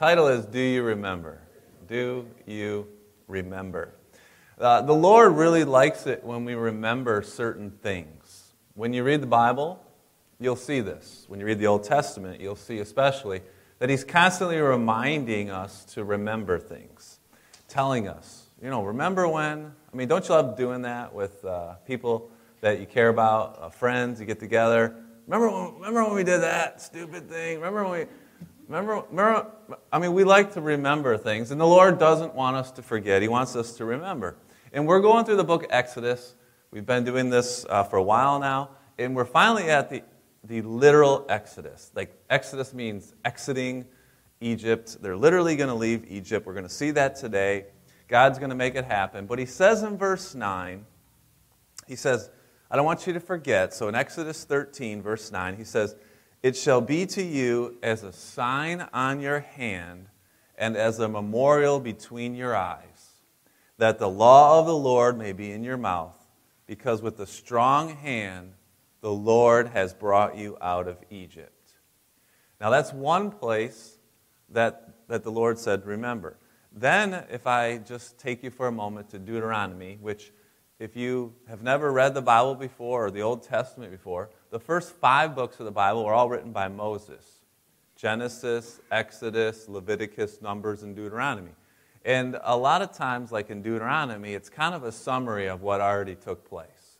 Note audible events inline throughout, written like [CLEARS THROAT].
title is Do You Remember? Do You Remember? Uh, the Lord really likes it when we remember certain things. When you read the Bible, you'll see this. When you read the Old Testament, you'll see especially that He's constantly reminding us to remember things, telling us, you know, remember when? I mean, don't you love doing that with uh, people that you care about, uh, friends, you get together? Remember when, remember when we did that stupid thing? Remember when we Remember, remember, I mean, we like to remember things, and the Lord doesn't want us to forget. He wants us to remember. And we're going through the book Exodus. We've been doing this uh, for a while now, and we're finally at the, the literal Exodus. Like, Exodus means exiting Egypt. They're literally going to leave Egypt. We're going to see that today. God's going to make it happen. But he says in verse 9, he says, I don't want you to forget. So in Exodus 13, verse 9, he says, it shall be to you as a sign on your hand and as a memorial between your eyes, that the law of the Lord may be in your mouth, because with a strong hand the Lord has brought you out of Egypt. Now, that's one place that, that the Lord said, remember. Then, if I just take you for a moment to Deuteronomy, which, if you have never read the Bible before or the Old Testament before, the first five books of the Bible were all written by Moses Genesis, Exodus, Leviticus, Numbers, and Deuteronomy. And a lot of times, like in Deuteronomy, it's kind of a summary of what already took place.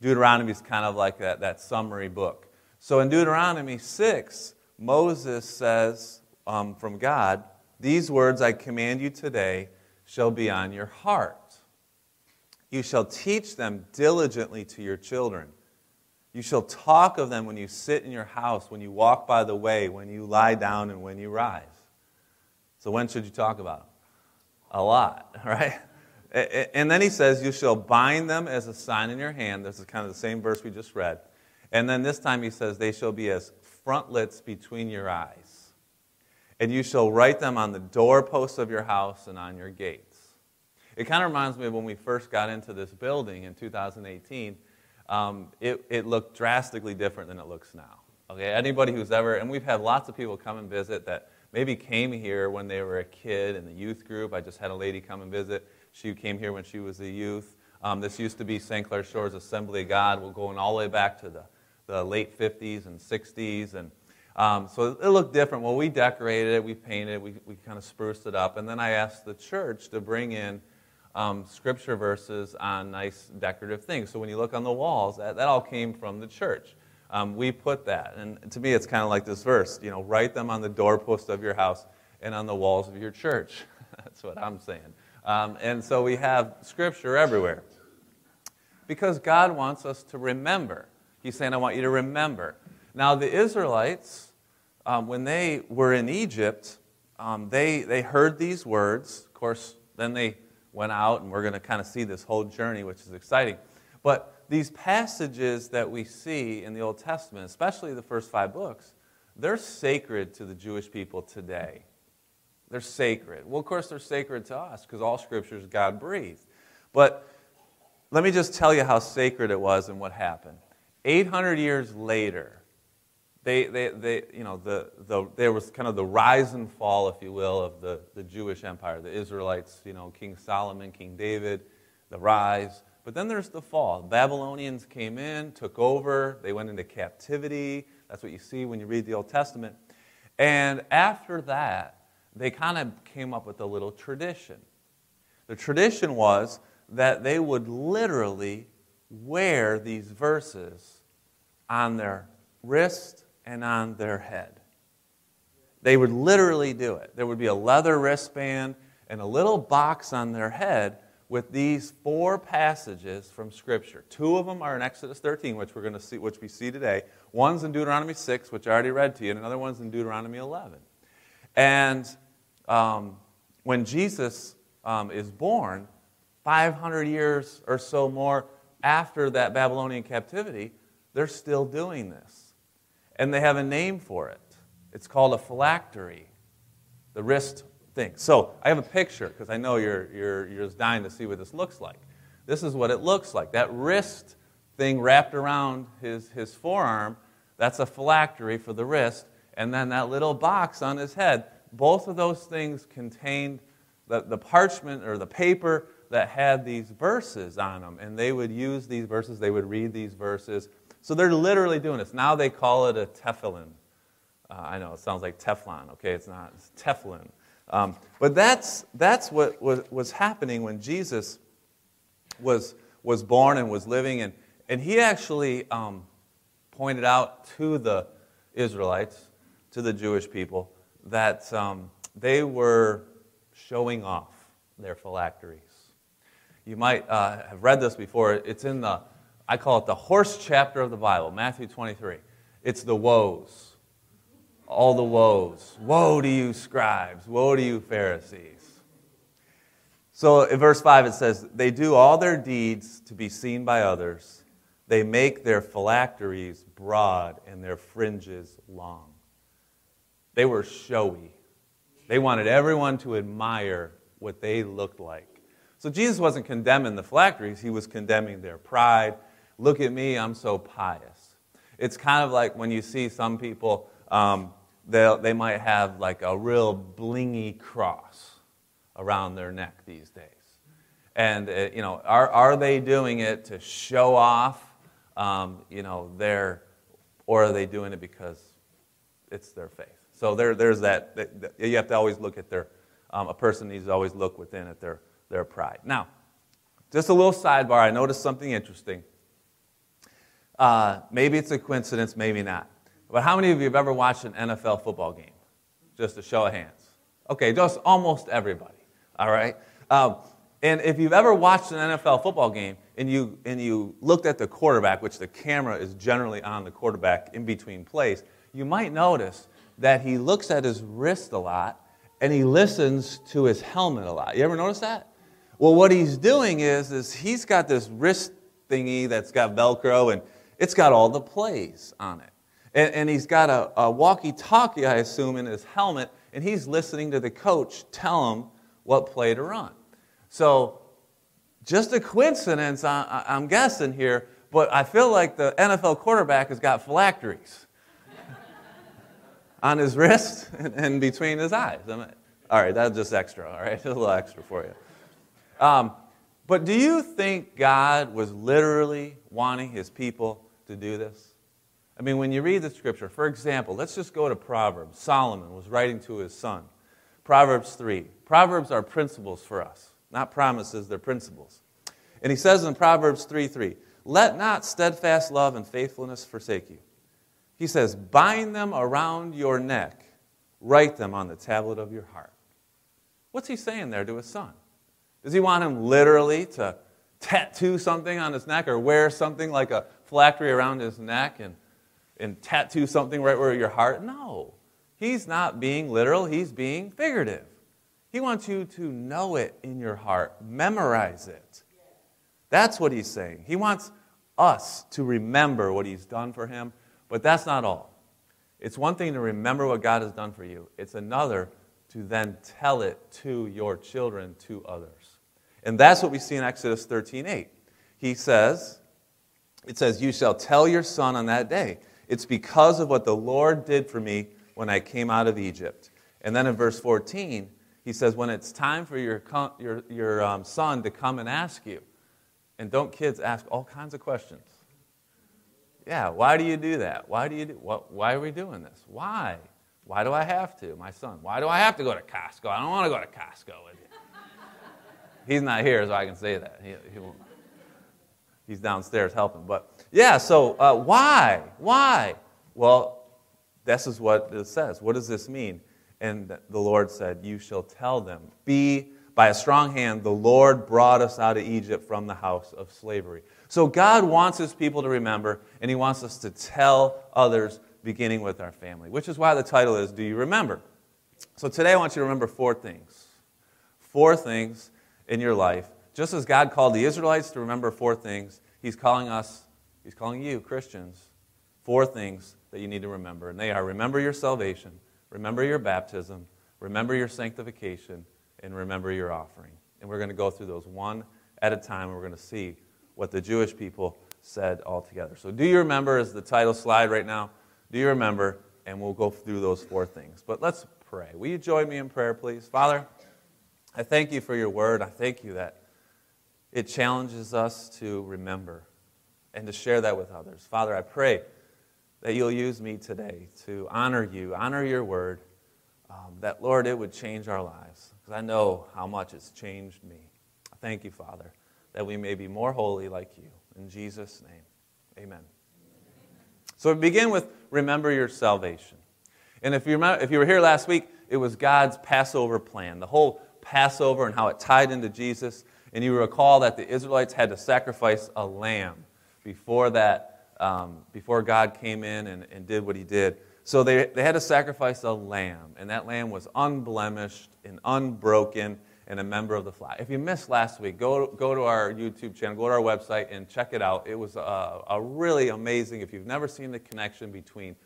Deuteronomy is kind of like that, that summary book. So in Deuteronomy 6, Moses says um, from God, These words I command you today shall be on your heart. You shall teach them diligently to your children you shall talk of them when you sit in your house, when you walk by the way, when you lie down, and when you rise. So, when should you talk about them? A lot, [LAUGHS] right? And then he says, You shall bind them as a sign in your hand. This is kind of the same verse we just read. And then this time he says, They shall be as frontlets between your eyes. And you shall write them on the doorposts of your house and on your gates. It kind of reminds me of when we first got into this building in 2018 um, it, it looked drastically different than it looks now. Okay, anybody who's ever, and we've had lots of people come and visit that maybe came here when they were a kid in the youth group. I just had a lady come and visit. She came here when she was a youth. Um, this used to be St. Clair Shores Assembly of God. We're going all the way back to the, the late 50s and 60s. And um, so it looked different. Well, we decorated it, we painted it, we, we kind of spruced it up. And then I asked the church to bring in um, scripture verses on nice decorative things. So when you look on the walls, that, that all came from the church. Um, we put that. And to me, it's kind of like this verse you know, write them on the doorpost of your house and on the walls of your church. [LAUGHS] That's what I'm saying. Um, and so we have scripture everywhere. Because God wants us to remember. He's saying, I want you to remember. Now, the Israelites, um, when they were in Egypt, um, they, they heard these words. Of course, then they went out, and we're going to kind of see this whole journey, which is exciting. But these passages that we see in the Old Testament, especially the first five books, they're sacred to the Jewish people today. They're sacred. Well, of course, they're sacred to us because all scripture is God breathed. But let me just tell you how sacred it was and what happened. 800 years later, they, they, they, you know, the, the, there was kind of the rise and fall, if you will, of the, the Jewish empire. The Israelites, you know, King Solomon, King David, the rise. But then there's the fall. Babylonians came in, took over, they went into captivity. That's what you see when you read the Old Testament. And after that, they kind of came up with a little tradition. The tradition was that they would literally wear these verses on their wrist and on their head. They would literally do it. There would be a leather wristband and a little box on their head with these four passages from Scripture. Two of them are in Exodus 13, which we're going to see, which we see today. One's in Deuteronomy 6, which I already read to you, and another one's in Deuteronomy 11. And um, when Jesus um, is born, 500 years or so more after that Babylonian captivity, they're still doing this and they have a name for it. It's called a phylactery, the wrist thing. So I have a picture because I know you're, you're, you're just dying to see what this looks like. This is what it looks like. That wrist thing wrapped around his, his forearm, that's a phylactery for the wrist. And then that little box on his head, both of those things contained the, the parchment or the paper that had these verses on them. And they would use these verses, they would read these verses. So they're literally doing this. Now they call it a tefillin. Uh, I know it sounds like Teflon, okay? It's not, it's tefillin. Um, but that's, that's what was, was happening when Jesus was, was born and was living. And, and he actually um, pointed out to the Israelites, to the Jewish people, that um, they were showing off their phylacteries. You might uh, have read this before. It's in the, I call it the horse chapter of the Bible, Matthew 23. It's the woes all the woes. Woe to you, scribes! Woe to you, Pharisees! So in verse 5 it says, They do all their deeds to be seen by others. They make their phylacteries broad and their fringes long. They were showy. They wanted everyone to admire what they looked like. So Jesus wasn't condemning the phylacteries, he was condemning their pride. Look at me, I'm so pious. It's kind of like when you see some people um, they might have like a real blingy cross around their neck these days. And, uh, you know, are, are they doing it to show off, um, you know, their, or are they doing it because it's their faith? So there, there's that, that, you have to always look at their, um, a person needs to always look within at their, their pride. Now, just a little sidebar, I noticed something interesting. Uh, maybe it's a coincidence, maybe not. But how many of you have ever watched an NFL football game? Just a show of hands. Okay, just almost everybody. All right? Um, and if you've ever watched an NFL football game and you, and you looked at the quarterback, which the camera is generally on the quarterback in between plays, you might notice that he looks at his wrist a lot and he listens to his helmet a lot. You ever notice that? Well, what he's doing is, is he's got this wrist thingy that's got Velcro and it's got all the plays on it. And, and he's got a, a walkie talkie, I assume, in his helmet, and he's listening to the coach tell him what play to run. So, just a coincidence, I, I'm guessing here, but I feel like the NFL quarterback has got phylacteries [LAUGHS] on his wrist and, between his eyes. all right, that's just extra, all right? [LAUGHS] A little extra for you. Um, but do you think God was literally wanting his people to do this? I mean, when you read the scripture, for example, let's just go to Proverbs. Solomon was writing to his son. Proverbs 3. Proverbs are principles for us, not promises, they're principles. And he says in Proverbs 3 3, Let not steadfast love and faithfulness forsake you. He says, Bind them around your neck, write them on the tablet of your heart. What's he saying there to his son? Does he want him literally to tattoo something on his neck or wear something like a phylactery around his neck and and tattoo something right where your heart. No. He's not being literal, he's being figurative. He wants you to know it in your heart, memorize it. That's what he's saying. He wants us to remember what he's done for him, but that's not all. It's one thing to remember what God has done for you, it's another to then tell it to your children, to others. And that's what we see in Exodus 13 8. He says, it says, You shall tell your son on that day. It's because of what the Lord did for me when I came out of Egypt. And then in verse 14, he says, When it's time for your, your, your um, son to come and ask you, and don't kids ask all kinds of questions? Yeah, why do you do that? Why do you do what, why are we doing this? Why? Why do I have to? My son, why do I have to go to Costco? I don't want to go to Costco with you. He's not here, so I can say that. He, he he's downstairs helping. But yeah, so uh, why? Why? Well, this is what it says. What does this mean? And the Lord said, You shall tell them, Be by a strong hand, the Lord brought us out of Egypt from the house of slavery. So God wants his people to remember, and he wants us to tell others, beginning with our family, which is why the title is Do You Remember? So today I want you to remember four things. Four things in your life. Just as God called the Israelites to remember four things, he's calling us He's calling you, Christians, four things that you need to remember. And they are remember your salvation, remember your baptism, remember your sanctification, and remember your offering. And we're going to go through those one at a time, and we're going to see what the Jewish people said all together. So, do you remember, is the title slide right now? Do you remember? And we'll go through those four things. But let's pray. Will you join me in prayer, please? Father, I thank you for your word. I thank you that it challenges us to remember and to share that with others. Father, I pray that you'll use me today to honor you, honor your word, um, that, Lord, it would change our lives, because I know how much it's changed me. Thank you, Father, that we may be more holy like you. In Jesus' name, amen. So we begin with remember your salvation. And if you, remember, if you were here last week, it was God's Passover plan, the whole Passover and how it tied into Jesus. And you recall that the Israelites had to sacrifice a lamb before that, um, before God came in and, and did what he did. So they, they had to sacrifice a lamb, and that lamb was unblemished and unbroken and a member of the flock. If you missed last week, go, go to our YouTube channel, go to our website, and check it out. It was a, a really amazing, if you've never seen the connection between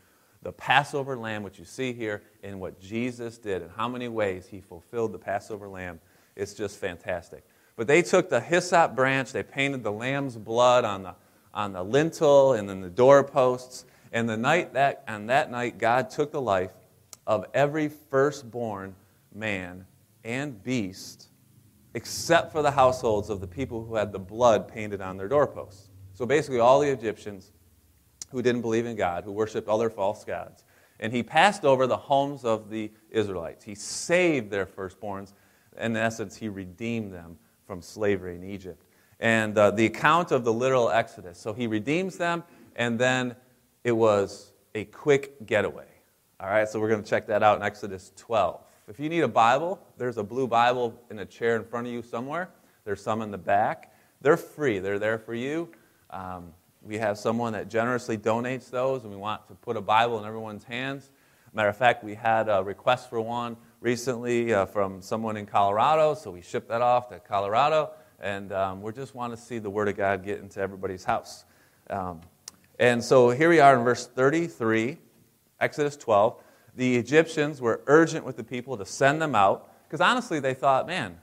the Passover lamb, which you see here, and what Jesus did, and how many ways he fulfilled the Passover lamb. It's just fantastic. But they took the hyssop branch, they painted the lamb's blood on the, on the lintel and then the doorposts. And the night that, on that night, God took the life of every firstborn man and beast, except for the households of the people who had the blood painted on their doorposts. So basically, all the Egyptians who didn't believe in God, who worshiped other false gods. And he passed over the homes of the Israelites. He saved their firstborns. In essence, he redeemed them from slavery in Egypt. And uh, the account of the literal Exodus. So he redeems them, and then it was a quick getaway. All right, so we're going to check that out in Exodus 12. If you need a Bible, there's a blue Bible in a chair in front of you somewhere. There's some in the back. They're free, they're there for you. Um, we have someone that generously donates those, and we want to put a Bible in everyone's hands. Matter of fact, we had a request for one recently uh, from someone in Colorado, so we shipped that off to Colorado, and um, we just want to see the Word of God get into everybody's house. Um, and so here we are in verse 33, Exodus 12 the Egyptians were urgent with the people to send them out because honestly they thought, man,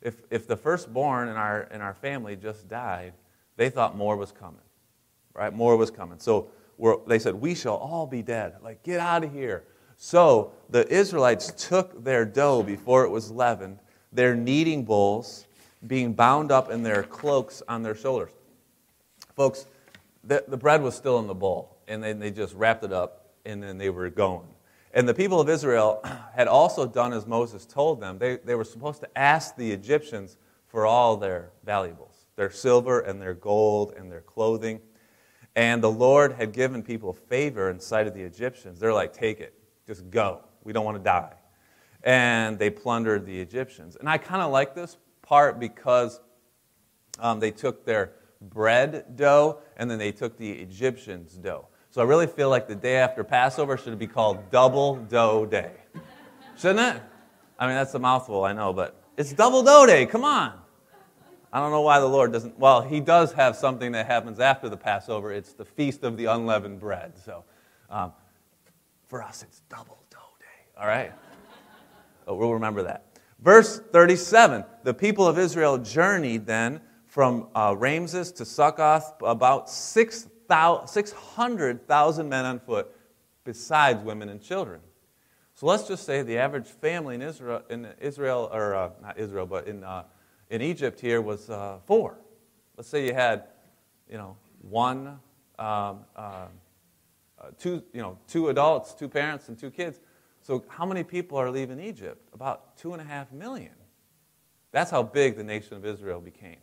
if, if the firstborn in our, in our family just died, they thought more was coming, right? More was coming. So they said, we shall all be dead. Like, get out of here. So the Israelites took their dough before it was leavened, their kneading bowls being bound up in their cloaks on their shoulders. Folks, the, the bread was still in the bowl, and then they just wrapped it up and then they were going. And the people of Israel [CLEARS THROAT] had also done as Moses told them. They, they were supposed to ask the Egyptians for all their valuables their silver and their gold and their clothing. And the Lord had given people favor in sight of the Egyptians. They're like, take it, just go. We don't want to die. And they plundered the Egyptians. And I kind of like this part because um, they took their bread dough and then they took the Egyptians' dough. So I really feel like the day after Passover should be called Double Dough Day. Shouldn't it? I mean, that's a mouthful, I know, but it's Double Dough Day. Come on. I don't know why the Lord doesn't. Well, He does have something that happens after the Passover. It's the Feast of the Unleavened Bread. So um, for us, it's Double Dough Day. All right? But [LAUGHS] we'll remember that. Verse 37 The people of Israel journeyed then from uh, Ramses to Succoth about six 600,000 men on foot, besides women and children. So let's just say the average family in Israel, in Israel or uh, not Israel, but in, uh, in Egypt here was uh, four. Let's say you had, you know, one, um, uh, two, you know, two adults, two parents, and two kids. So how many people are leaving Egypt? About two and a half million. That's how big the nation of Israel became.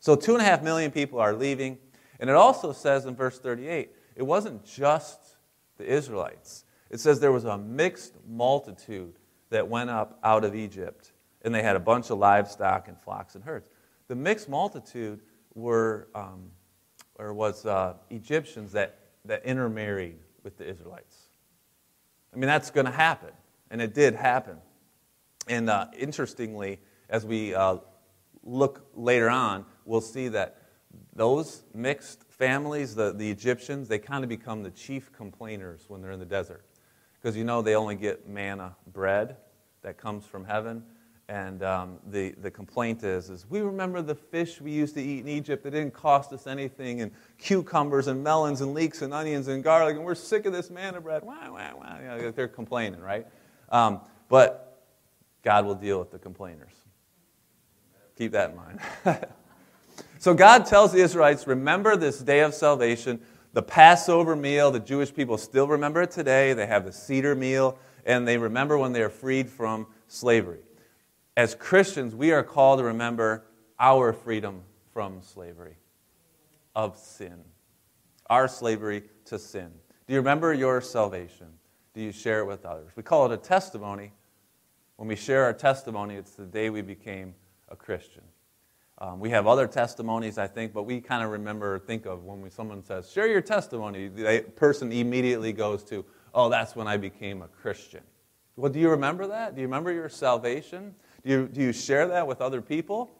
So two and a half million people are leaving. And it also says in verse 38, it wasn't just the Israelites. It says there was a mixed multitude that went up out of Egypt, and they had a bunch of livestock and flocks and herds. The mixed multitude were, um, or was uh, Egyptians that, that intermarried with the Israelites. I mean, that's going to happen, and it did happen. And uh, interestingly, as we uh, look later on, we'll see that those mixed families, the, the Egyptians, they kind of become the chief complainers when they're in the desert. Because you know they only get manna bread that comes from heaven, And um, the, the complaint is, is, we remember the fish we used to eat in Egypt that didn't cost us anything, and cucumbers and melons and leeks and onions and garlic, and we're sick of this manna bread. You know, they're complaining, right? Um, but God will deal with the complainers. Keep that in mind. [LAUGHS] so God tells the Israelites, remember this day of salvation, the Passover meal. The Jewish people still remember it today. They have the Seder meal, and they remember when they are freed from slavery as Christians, we are called to remember our freedom from slavery, of sin, our slavery to sin. Do you remember your salvation? Do you share it with others? We call it a testimony. When we share our testimony, it's the day we became a Christian. Um, we have other testimonies, I think, but we kind of remember, or think of when we, someone says, share your testimony, the person immediately goes to, oh, that's when I became a Christian. Well, do you remember that? Do you remember your salvation? Do you, do you share that with other people?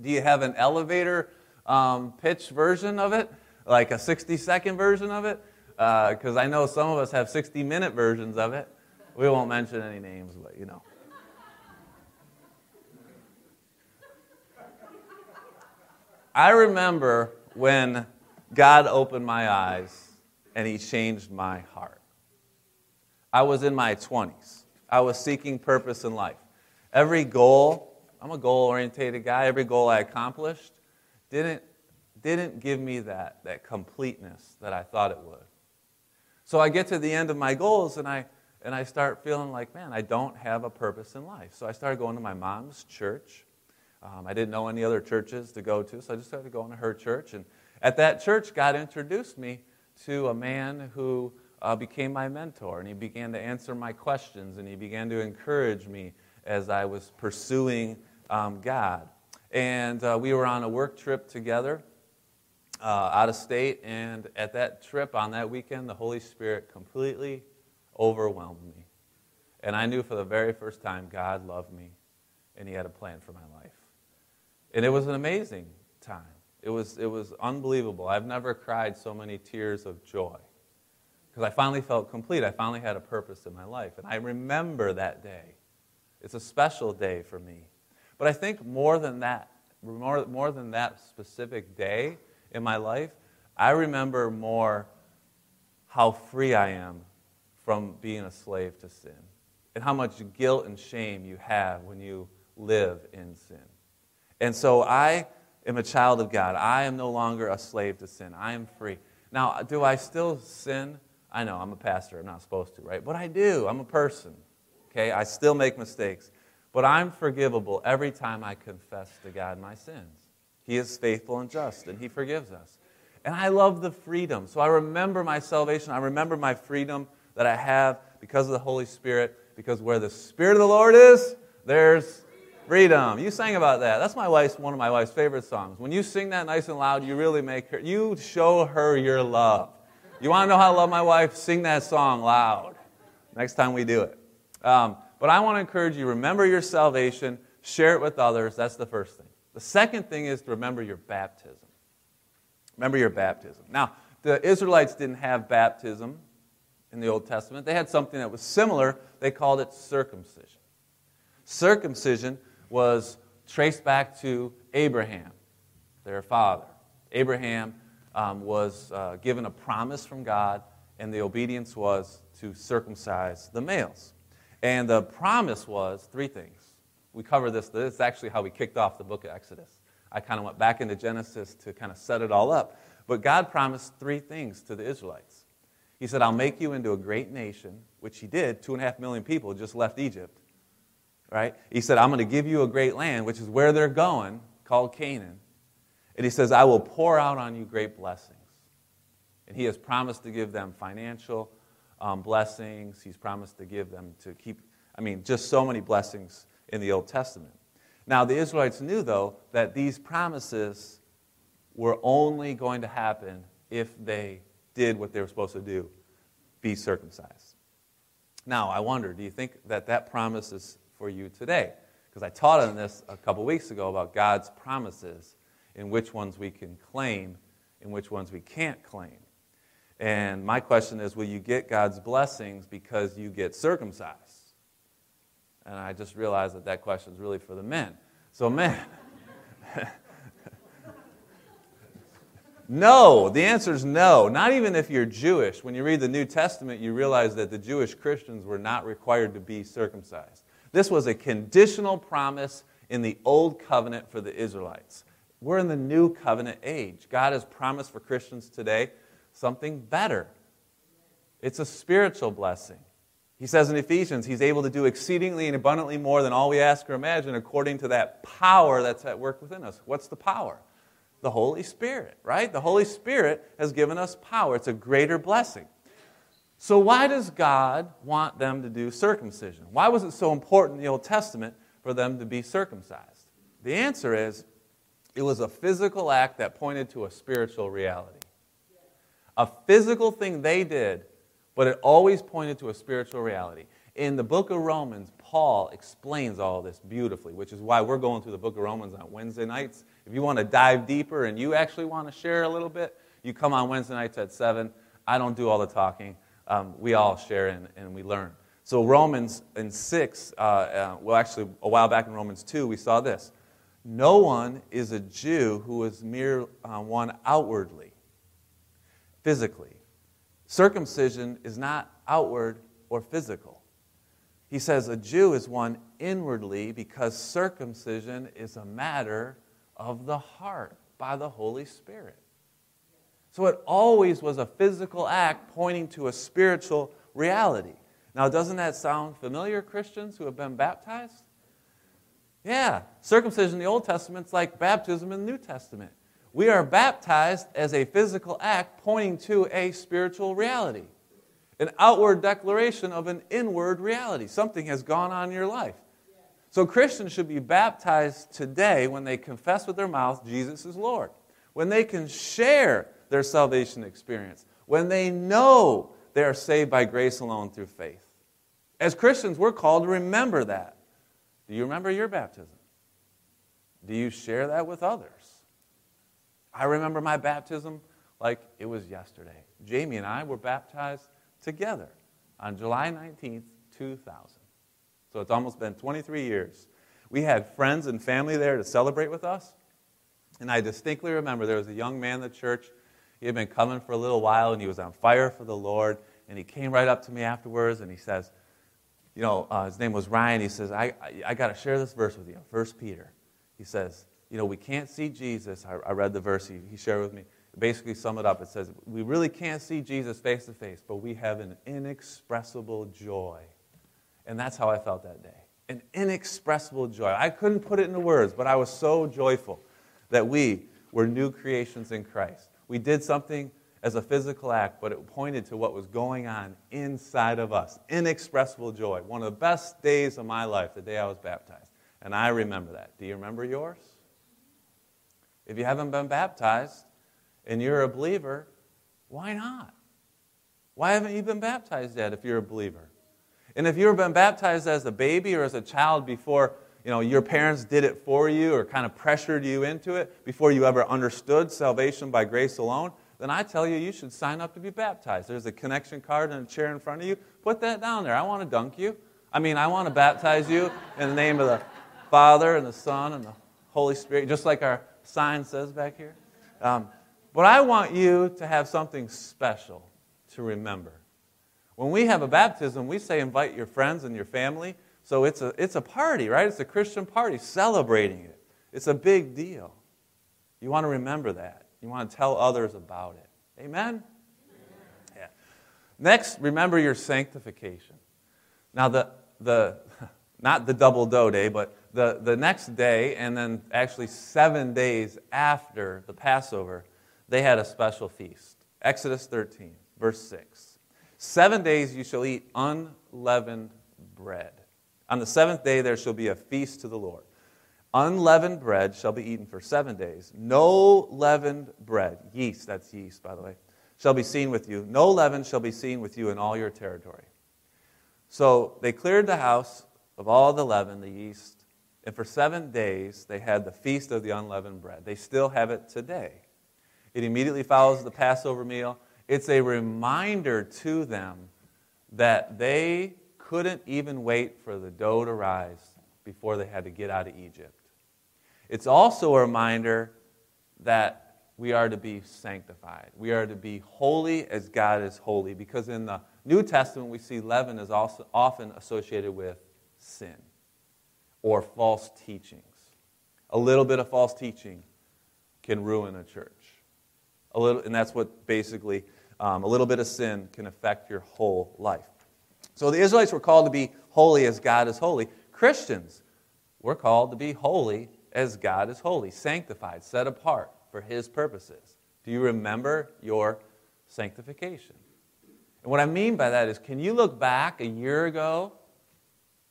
Do you have an elevator um, pitch version of it, like a 60 second version of it? Because uh, I know some of us have 60 minute versions of it. We won't mention any names, but you know. I remember when God opened my eyes and He changed my heart. I was in my 20s. I was seeking purpose in life. Every goal, I'm a goal oriented guy, every goal I accomplished didn't, didn't give me that, that completeness that I thought it would. So I get to the end of my goals and I, and I start feeling like, man, I don't have a purpose in life. So I started going to my mom's church. Um, I didn't know any other churches to go to, so I just started going to her church. And at that church, God introduced me to a man who uh, became my mentor, and he began to answer my questions, and he began to encourage me as I was pursuing um, God. And uh, we were on a work trip together uh, out of state, and at that trip on that weekend, the Holy Spirit completely overwhelmed me. And I knew for the very first time God loved me and He had a plan for my life. And it was an amazing time. It was, it was unbelievable. I've never cried so many tears of joy because I finally felt complete. I finally had a purpose in my life. And I remember that day. It's a special day for me. But I think more than that, more, more than that specific day in my life, I remember more how free I am from being a slave to sin and how much guilt and shame you have when you live in sin. And so I am a child of God. I am no longer a slave to sin. I am free. Now, do I still sin? I know I'm a pastor, I'm not supposed to, right? But I do. I'm a person. Okay? I still make mistakes. But I'm forgivable every time I confess to God my sins. He is faithful and just, and He forgives us. And I love the freedom. So I remember my salvation. I remember my freedom that I have because of the Holy Spirit, because where the Spirit of the Lord is, there's freedom. You sang about that. That's my wife's one of my wife's favorite songs. When you sing that nice and loud, you really make her you show her your love. You want to know how I love my wife? Sing that song loud next time we do it. Um, but I want to encourage you remember your salvation, share it with others. That's the first thing. The second thing is to remember your baptism. Remember your baptism. Now, the Israelites didn't have baptism in the Old Testament, they had something that was similar. They called it circumcision. Circumcision was traced back to Abraham, their father. Abraham um, was uh, given a promise from God, and the obedience was to circumcise the males. And the promise was three things. We cover this, this is actually how we kicked off the book of Exodus. I kind of went back into Genesis to kind of set it all up. But God promised three things to the Israelites. He said, I'll make you into a great nation, which He did. Two and a half million people just left Egypt. Right? He said, I'm going to give you a great land, which is where they're going, called Canaan. And he says, I will pour out on you great blessings. And he has promised to give them financial um, blessings. He's promised to give them to keep, I mean, just so many blessings in the Old Testament. Now, the Israelites knew, though, that these promises were only going to happen if they did what they were supposed to do be circumcised. Now, I wonder, do you think that that promise is for you today? Because I taught on this a couple weeks ago about God's promises in which ones we can claim and which ones we can't claim. And my question is will you get God's blessings because you get circumcised? And I just realized that that question is really for the men. So, men. [LAUGHS] no, the answer is no. Not even if you're Jewish. When you read the New Testament, you realize that the Jewish Christians were not required to be circumcised. This was a conditional promise in the Old Covenant for the Israelites. We're in the New Covenant age. God has promised for Christians today something better. It's a spiritual blessing. He says in Ephesians, He's able to do exceedingly and abundantly more than all we ask or imagine according to that power that's at work within us. What's the power? The Holy Spirit, right? The Holy Spirit has given us power. It's a greater blessing. So, why does God want them to do circumcision? Why was it so important in the Old Testament for them to be circumcised? The answer is it was a physical act that pointed to a spiritual reality. A physical thing they did but it always pointed to a spiritual reality. In the book of Romans, Paul explains all this beautifully, which is why we're going through the book of Romans on Wednesday nights. If you want to dive deeper and you actually want to share a little bit, you come on Wednesday nights at 7. I don't do all the talking. Um, we all share and, and, we learn. So, Romans in 6, uh, uh, well, actually, a while back in Romans 2, we saw this. No one is a Jew who is mere uh, one outwardly, physically Circumcision is not outward or physical. He says a Jew is one inwardly because circumcision is a matter of the heart by the Holy Spirit. So it always was a physical act pointing to a spiritual reality. Now, doesn't that sound familiar, Christians who have been baptized? Yeah, circumcision in the Old Testament is like baptism in the New Testament. We are baptized as a physical act pointing to a spiritual reality, an outward declaration of an inward reality. Something has gone on in your life. So Christians should be baptized today when they confess with their mouth Jesus is Lord, when they can share their salvation experience, when they know they are saved by grace alone through faith. As Christians, we're called to remember that. Do you remember your baptism? Do you share that with others? I remember my baptism like it was yesterday. Jamie and I were baptized together on July 19th, 2000. So it's almost been 23 years. We had friends and family there to celebrate with us. And I distinctly remember there was a young man in the church. He had been coming for a little while and he was on fire for the Lord. And he came right up to me afterwards and he says, You know, uh, his name was Ryan. He says, I, I, I got to share this verse with you, First Peter. He says, you know, we can't see Jesus. I, I read the verse he, he shared with me. Basically, sum it up. It says, We really can't see Jesus face to face, but we have an inexpressible joy. And that's how I felt that day. An inexpressible joy. I couldn't put it into words, but I was so joyful that we were new creations in Christ. We did something as a physical act, but it pointed to what was going on inside of us. Inexpressible joy. One of the best days of my life, the day I was baptized. And I remember that. Do you remember yours? If you haven't been baptized and you're a believer, why not? Why haven't you been baptized yet if you're a believer? And if you've been baptized as a baby or as a child before you know, your parents did it for you or kind of pressured you into it before you ever understood salvation by grace alone, then I tell you, you should sign up to be baptized. There's a connection card and a chair in front of you. Put that down there. I want to dunk you. I mean, I want to baptize you in the name of the Father and the Son and the Holy Spirit, just like our sign says back here. Um, but I want you to have something special to remember. When we have a baptism, we say invite your friends and your family. So it's a, it's a party, right? It's a Christian party celebrating it. It's a big deal. You want to remember that. You want to tell others about it. Amen? Yeah. Next, remember your sanctification. Now, the, the, [LAUGHS] not the double dough day, but the, the next day, and then actually seven days after the Passover, they had a special feast. Exodus 13, verse 6. Seven days you shall eat unleavened bread. On the seventh day there shall be a feast to the Lord. Unleavened bread shall be eaten for seven days. No leavened bread, yeast, that's yeast, by the way, shall be seen with you. No leaven shall be seen with you in all your territory. So they cleared the house of all the leaven, the yeast, and for seven days, they had the Feast of the Unleavened Bread. They still have it today. It immediately follows the Passover meal. It's a reminder to them that they couldn't even wait for the dough to rise before they had to get out of Egypt. It's also a reminder that we are to be sanctified. We are to be holy as God is holy, because in the New Testament we see leaven is also often associated with sin or false teachings. A little bit of false teaching can ruin a church. A little, and that's what basically um, a little bit of sin can affect your whole life. So the Israelites were called to be holy as God is holy. Christians were called to be holy as God is holy, sanctified, set apart for His purposes. Do you remember your sanctification? And what I mean by that is can you look back a year ago,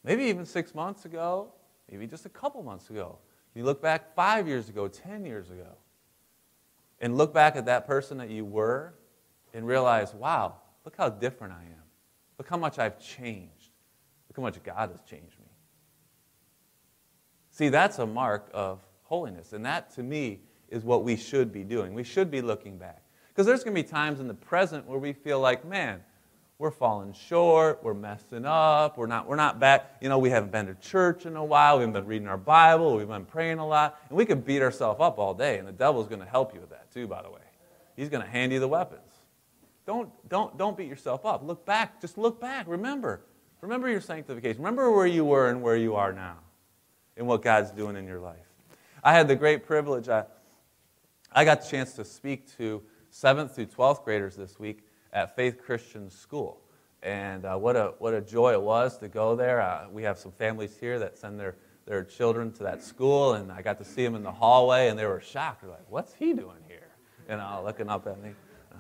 maybe even six months ago, maybe just a couple months ago? You look back five years ago, 10 years ago, and look back at that person that you were and realize, wow, look how different I am. Look how much I've changed. Look how much God has changed me. See, that's a mark of holiness. And that, to me, is what we should be doing. We should be looking back. Because there's going to be times in the present where we feel like, man, we're falling short, we're messing up, we're not, we're not back. You know, we haven't been to church in a while, we haven't been reading our Bible, we've been praying a lot, and we could beat ourselves up all day, and the devil's going to help you with that too, by the way. He's going to hand you the weapons. Don't, don't, don't beat yourself up. Look back. Just look back. Remember. Remember your sanctification. Remember where you were and where you are now and what God's doing in your life. I had the great privilege, I, I got the chance to speak to 7th through 12th graders this week at Faith Christian School. And uh, what, a, what a joy it was to go there. Uh, we have some families here that send their, their children to that school, and I got to see them in the hallway, and they were shocked. They're like, What's he doing here? You know, looking up at me. Uh,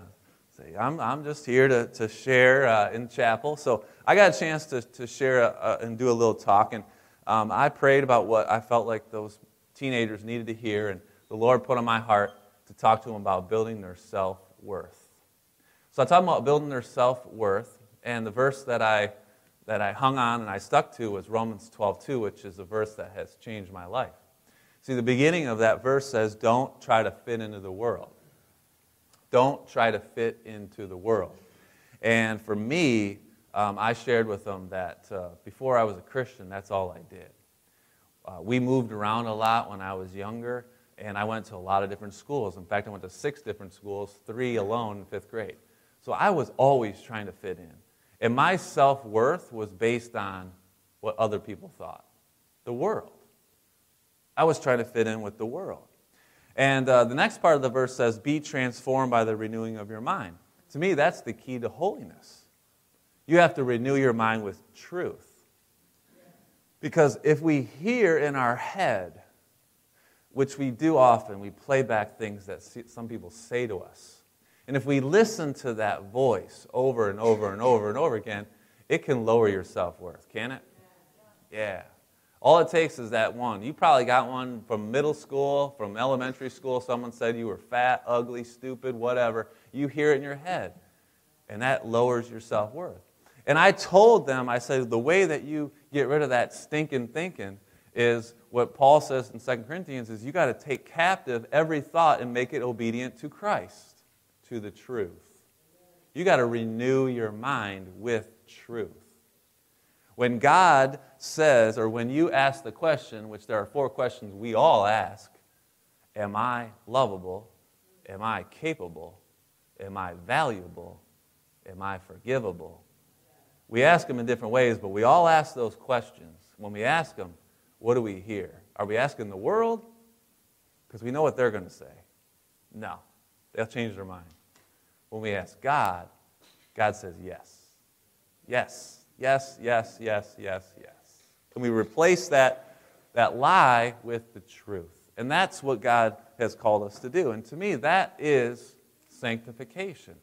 say, I'm, I'm just here to, to share uh, in chapel. So I got a chance to, to share a, a, and do a little talk. And um, I prayed about what I felt like those teenagers needed to hear, and the Lord put on my heart to talk to them about building their self worth. So I'm talking about building their self worth, and the verse that I that I hung on and I stuck to was Romans 12:2, which is a verse that has changed my life. See, the beginning of that verse says, "Don't try to fit into the world. Don't try to fit into the world." And for me, um, I shared with them that uh, before I was a Christian, that's all I did. Uh, we moved around a lot when I was younger, and I went to a lot of different schools. In fact, I went to six different schools, three alone in fifth grade. So I was always trying to fit in. And my self worth was based on what other people thought the world. I was trying to fit in with the world. And uh, the next part of the verse says, Be transformed by the renewing of your mind. To me, that's the key to holiness. You have to renew your mind with truth. Because if we hear in our head, which we do often, we play back things that some people say to us. And if we listen to that voice over and over and over and over again, it can lower your self worth, can it? Yeah. All it takes is that one. You probably got one from middle school, from elementary school. Someone said you were fat, ugly, stupid, whatever. You hear it in your head, and that lowers your self worth. And I told them, I said, the way that you get rid of that stinking thinking is what Paul says in 2 Corinthians is you got to take captive every thought and make it obedient to Christ, to the truth. You got to renew your mind with truth. When God says, or when you ask the question, which there are four questions we all ask Am I lovable? Am I capable? Am I valuable? Am I forgivable? We ask them in different ways, but we all ask those questions. When we ask them, what do we hear? Are we asking the world? Because we know what they're going to say. No, they'll change their mind. When we ask God, God says yes. Yes, yes, yes, yes, yes, yes. And we replace that, that lie with the truth. And that's what God has called us to do. And to me, that is sanctification.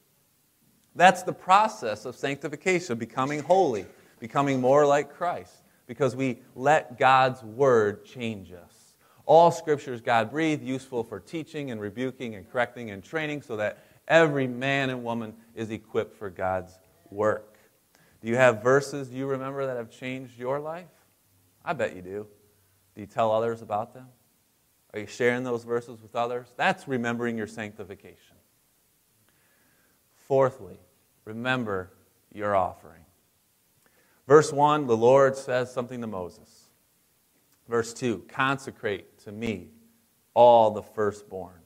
That's the process of sanctification, becoming holy, becoming more like Christ, because we let God's word change us. All scripture is God breathed, useful for teaching and rebuking and correcting and training, so that every man and woman is equipped for God's work. Do you have verses you remember that have changed your life? I bet you do. Do you tell others about them? Are you sharing those verses with others? That's remembering your sanctification. Fourthly, remember your offering. Verse 1, the Lord says something to Moses. Verse 2, consecrate to me all the firstborn.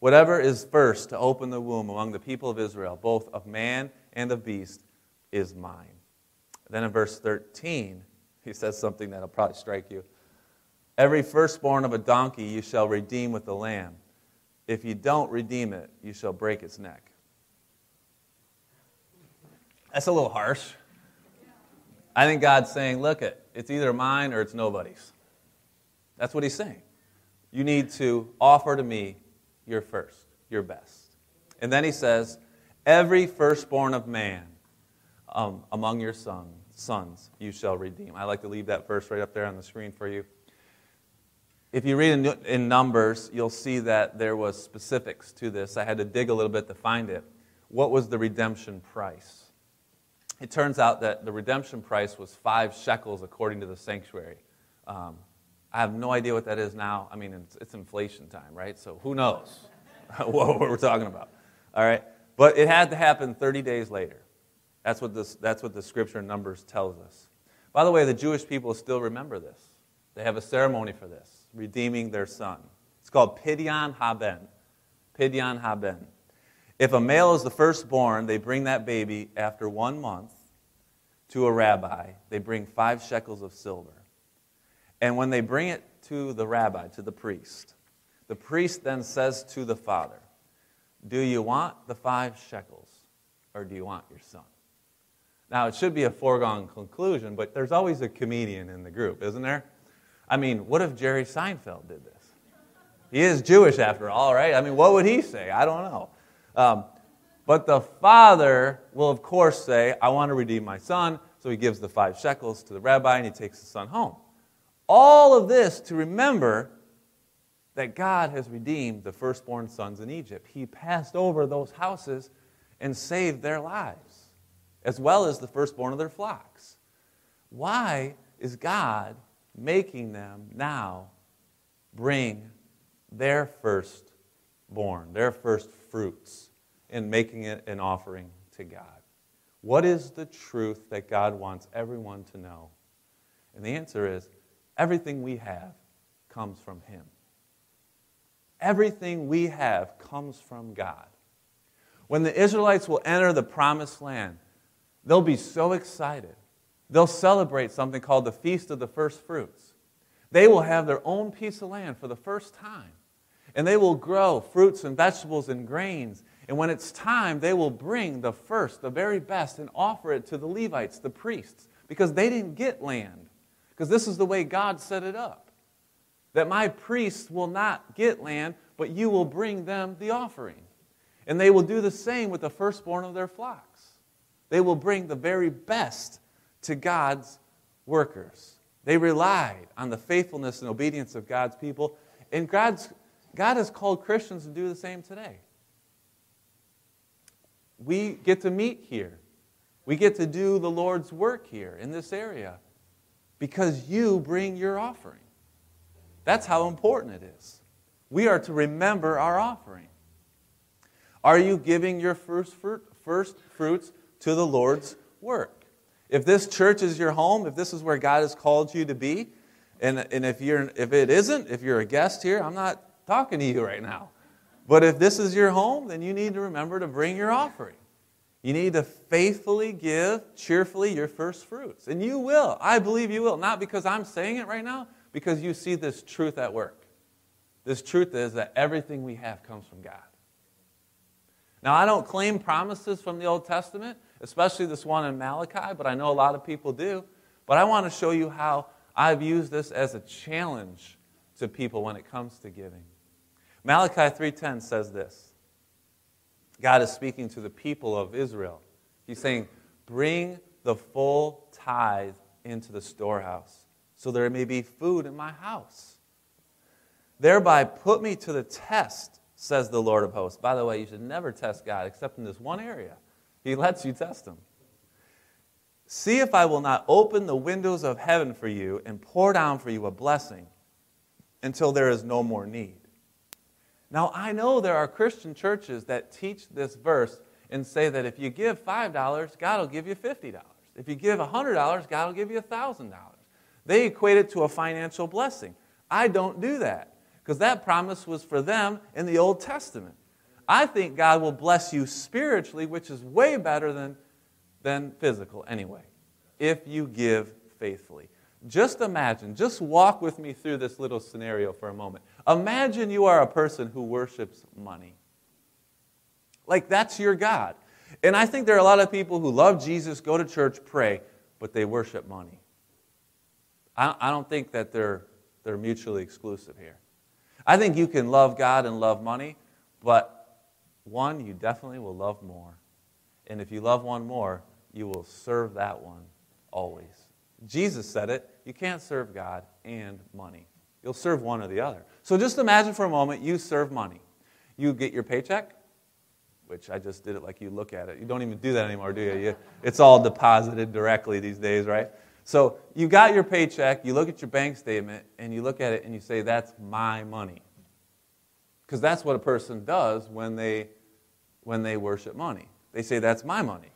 Whatever is first to open the womb among the people of Israel, both of man and of beast, is mine. Then in verse 13, he says something that'll probably strike you. Every firstborn of a donkey you shall redeem with the lamb. If you don't redeem it, you shall break its neck. That's a little harsh. I think God's saying, look, it, it's either mine or it's nobody's. That's what he's saying. You need to offer to me your first, your best. And then he says, every firstborn of man um, among your son, sons you shall redeem. I like to leave that verse right up there on the screen for you. If you read in, in Numbers, you'll see that there was specifics to this. I had to dig a little bit to find it. What was the redemption price? It turns out that the redemption price was five shekels according to the sanctuary. Um, I have no idea what that is now. I mean, it's, it's inflation time, right? So who knows [LAUGHS] what we're talking about? All right? But it had to happen 30 days later. That's what, this, that's what the scripture in Numbers tells us. By the way, the Jewish people still remember this. They have a ceremony for this, redeeming their son. It's called Pidyon Haben. Pidyon Haben. If a male is the firstborn, they bring that baby after one month to a rabbi. They bring five shekels of silver. And when they bring it to the rabbi, to the priest, the priest then says to the father, Do you want the five shekels or do you want your son? Now, it should be a foregone conclusion, but there's always a comedian in the group, isn't there? I mean, what if Jerry Seinfeld did this? He is Jewish after all, right? I mean, what would he say? I don't know. Um, but the father will, of course, say, I want to redeem my son. So he gives the five shekels to the rabbi and he takes the son home. All of this to remember that God has redeemed the firstborn sons in Egypt. He passed over those houses and saved their lives, as well as the firstborn of their flocks. Why is God making them now bring their firstborn, their first fruits, and making it an offering to God? What is the truth that God wants everyone to know? And the answer is everything we have comes from Him. Everything we have comes from God. When the Israelites will enter the promised land, they'll be so excited. They'll celebrate something called the Feast of the First Fruits. They will have their own piece of land for the first time. And they will grow fruits and vegetables and grains. And when it's time, they will bring the first, the very best, and offer it to the Levites, the priests, because they didn't get land. Because this is the way God set it up that my priests will not get land, but you will bring them the offering. And they will do the same with the firstborn of their flocks. They will bring the very best to God's workers. They relied on the faithfulness and obedience of God's people. And God's, God has called Christians to do the same today. We get to meet here. We get to do the Lord's work here in this area because you bring your offering. That's how important it is. We are to remember our offering. Are you giving your first, fruit, first fruits to the Lord's work? If this church is your home, if this is where God has called you to be, and, and if, you're, if it isn't, if you're a guest here, I'm not talking to you right now. But if this is your home, then you need to remember to bring your offering. You need to faithfully give cheerfully your first fruits. And you will. I believe you will. Not because I'm saying it right now, because you see this truth at work. This truth is that everything we have comes from God. Now, I don't claim promises from the Old Testament, especially this one in Malachi, but I know a lot of people do. But I want to show you how I've used this as a challenge to people when it comes to giving. Malachi 3:10 says this. God is speaking to the people of Israel. He's saying, "Bring the full tithe into the storehouse, so there may be food in my house. Thereby put me to the test says the Lord of hosts. By the way, you should never test God except in this one area. He lets you test him. See if I will not open the windows of heaven for you and pour down for you a blessing until there is no more need. Now, I know there are Christian churches that teach this verse and say that if you give $5, God will give you $50. If you give $100, God will give you $1,000. They equate it to a financial blessing. I don't do that because that promise was for them in the Old Testament. I think God will bless you spiritually, which is way better than, than physical anyway, if you give faithfully. Just imagine, just walk with me through this little scenario for a moment. Imagine you are a person who worships money. Like that's your God. And I think there are a lot of people who love Jesus, go to church, pray, but they worship money. I, I don't think that they're, they're mutually exclusive here. I think you can love God and love money, but one you definitely will love more. And if you love one more, you will serve that one always. Jesus said it you can't serve God and money. You'll serve one or the other. So just imagine for a moment you serve money. You get your paycheck, which I just did it like you look at it. You don't even do that anymore, do you? you it's all deposited directly these days, right? So you got your paycheck, you look at your bank statement, and you look at it and you say, That's my money. Because that's what a person does when they, when they worship money. They say, That's my money.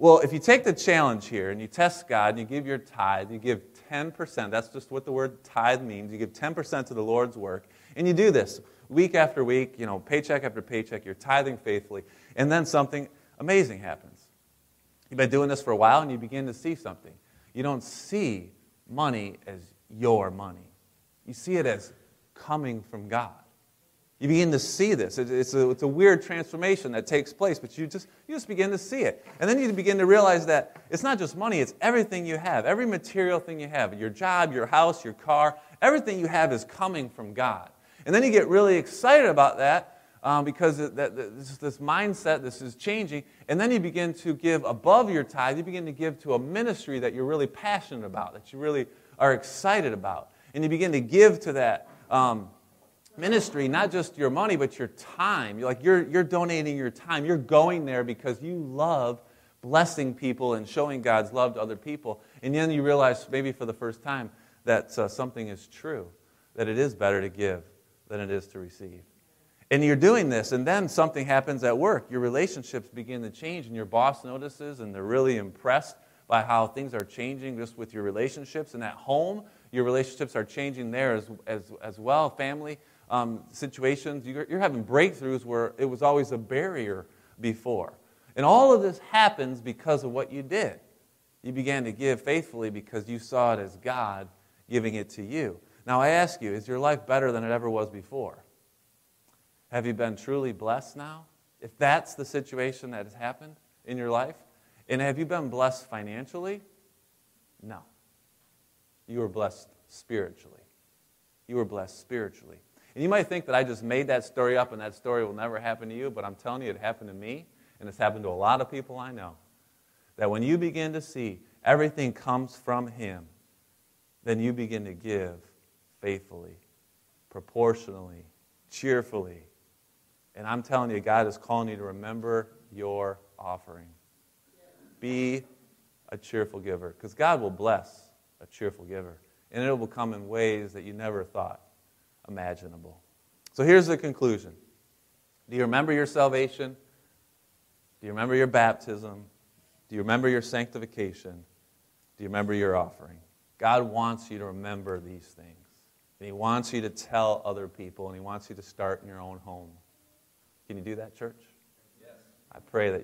Well, if you take the challenge here and you test God and you give your tithe, you give 10%, that's just what the word tithe means. You give 10% to the Lord's work, and you do this week after week, you know, paycheck after paycheck, you're tithing faithfully, and then something amazing happens. You've been doing this for a while and you begin to see something. You don't see money as your money, you see it as coming from God. You begin to see this. It's a, it's a weird transformation that takes place, but you just, you just begin to see it. And then you begin to realize that it's not just money, it's everything you have, every material thing you have your job, your house, your car, everything you have is coming from God. And then you get really excited about that um, because that, that, this, this mindset, this is changing. And then you begin to give above your tithe, you begin to give to a ministry that you're really passionate about, that you really are excited about. And you begin to give to that. Um, ministry, not just your money, but your time. You're like you're, you're donating your time. You're going there because you love blessing people and showing God's love to other people. And then you realize, maybe for the first time, that uh, something is true, that it is better to give than it is to receive. And you're doing this, and then something happens at work. Your relationships begin to change, and your boss notices, and they're really impressed by how things are changing just with your relationships. And at home, your relationships are changing there as, as, as well. Family, um, situations. You're, you're having breakthroughs where it was always a barrier before. And all of this happens because of what you did. You began to give faithfully because you saw it as God giving it to you. Now, I ask you, is your life better than it ever was before? Have you been truly blessed now? If that's the situation that has happened in your life, and have you been blessed financially? No. You were blessed spiritually. You were blessed spiritually. And you might think that I just made that story up and that story will never happen to you, but I'm telling you, it happened to me, and it's happened to a lot of people I know. That when you begin to see everything comes from Him, then you begin to give faithfully, proportionally, cheerfully. And I'm telling you, God is calling you to remember your offering. Be a cheerful giver, because God will bless a cheerful giver. And it will come in ways that you never thought imaginable. So here's the conclusion Do you remember your salvation? Do you remember your baptism? Do you remember your sanctification? Do you remember your offering? God wants you to remember these things. And He wants you to tell other people, and He wants you to start in your own home. Can you do that, church? Yes. I pray that you.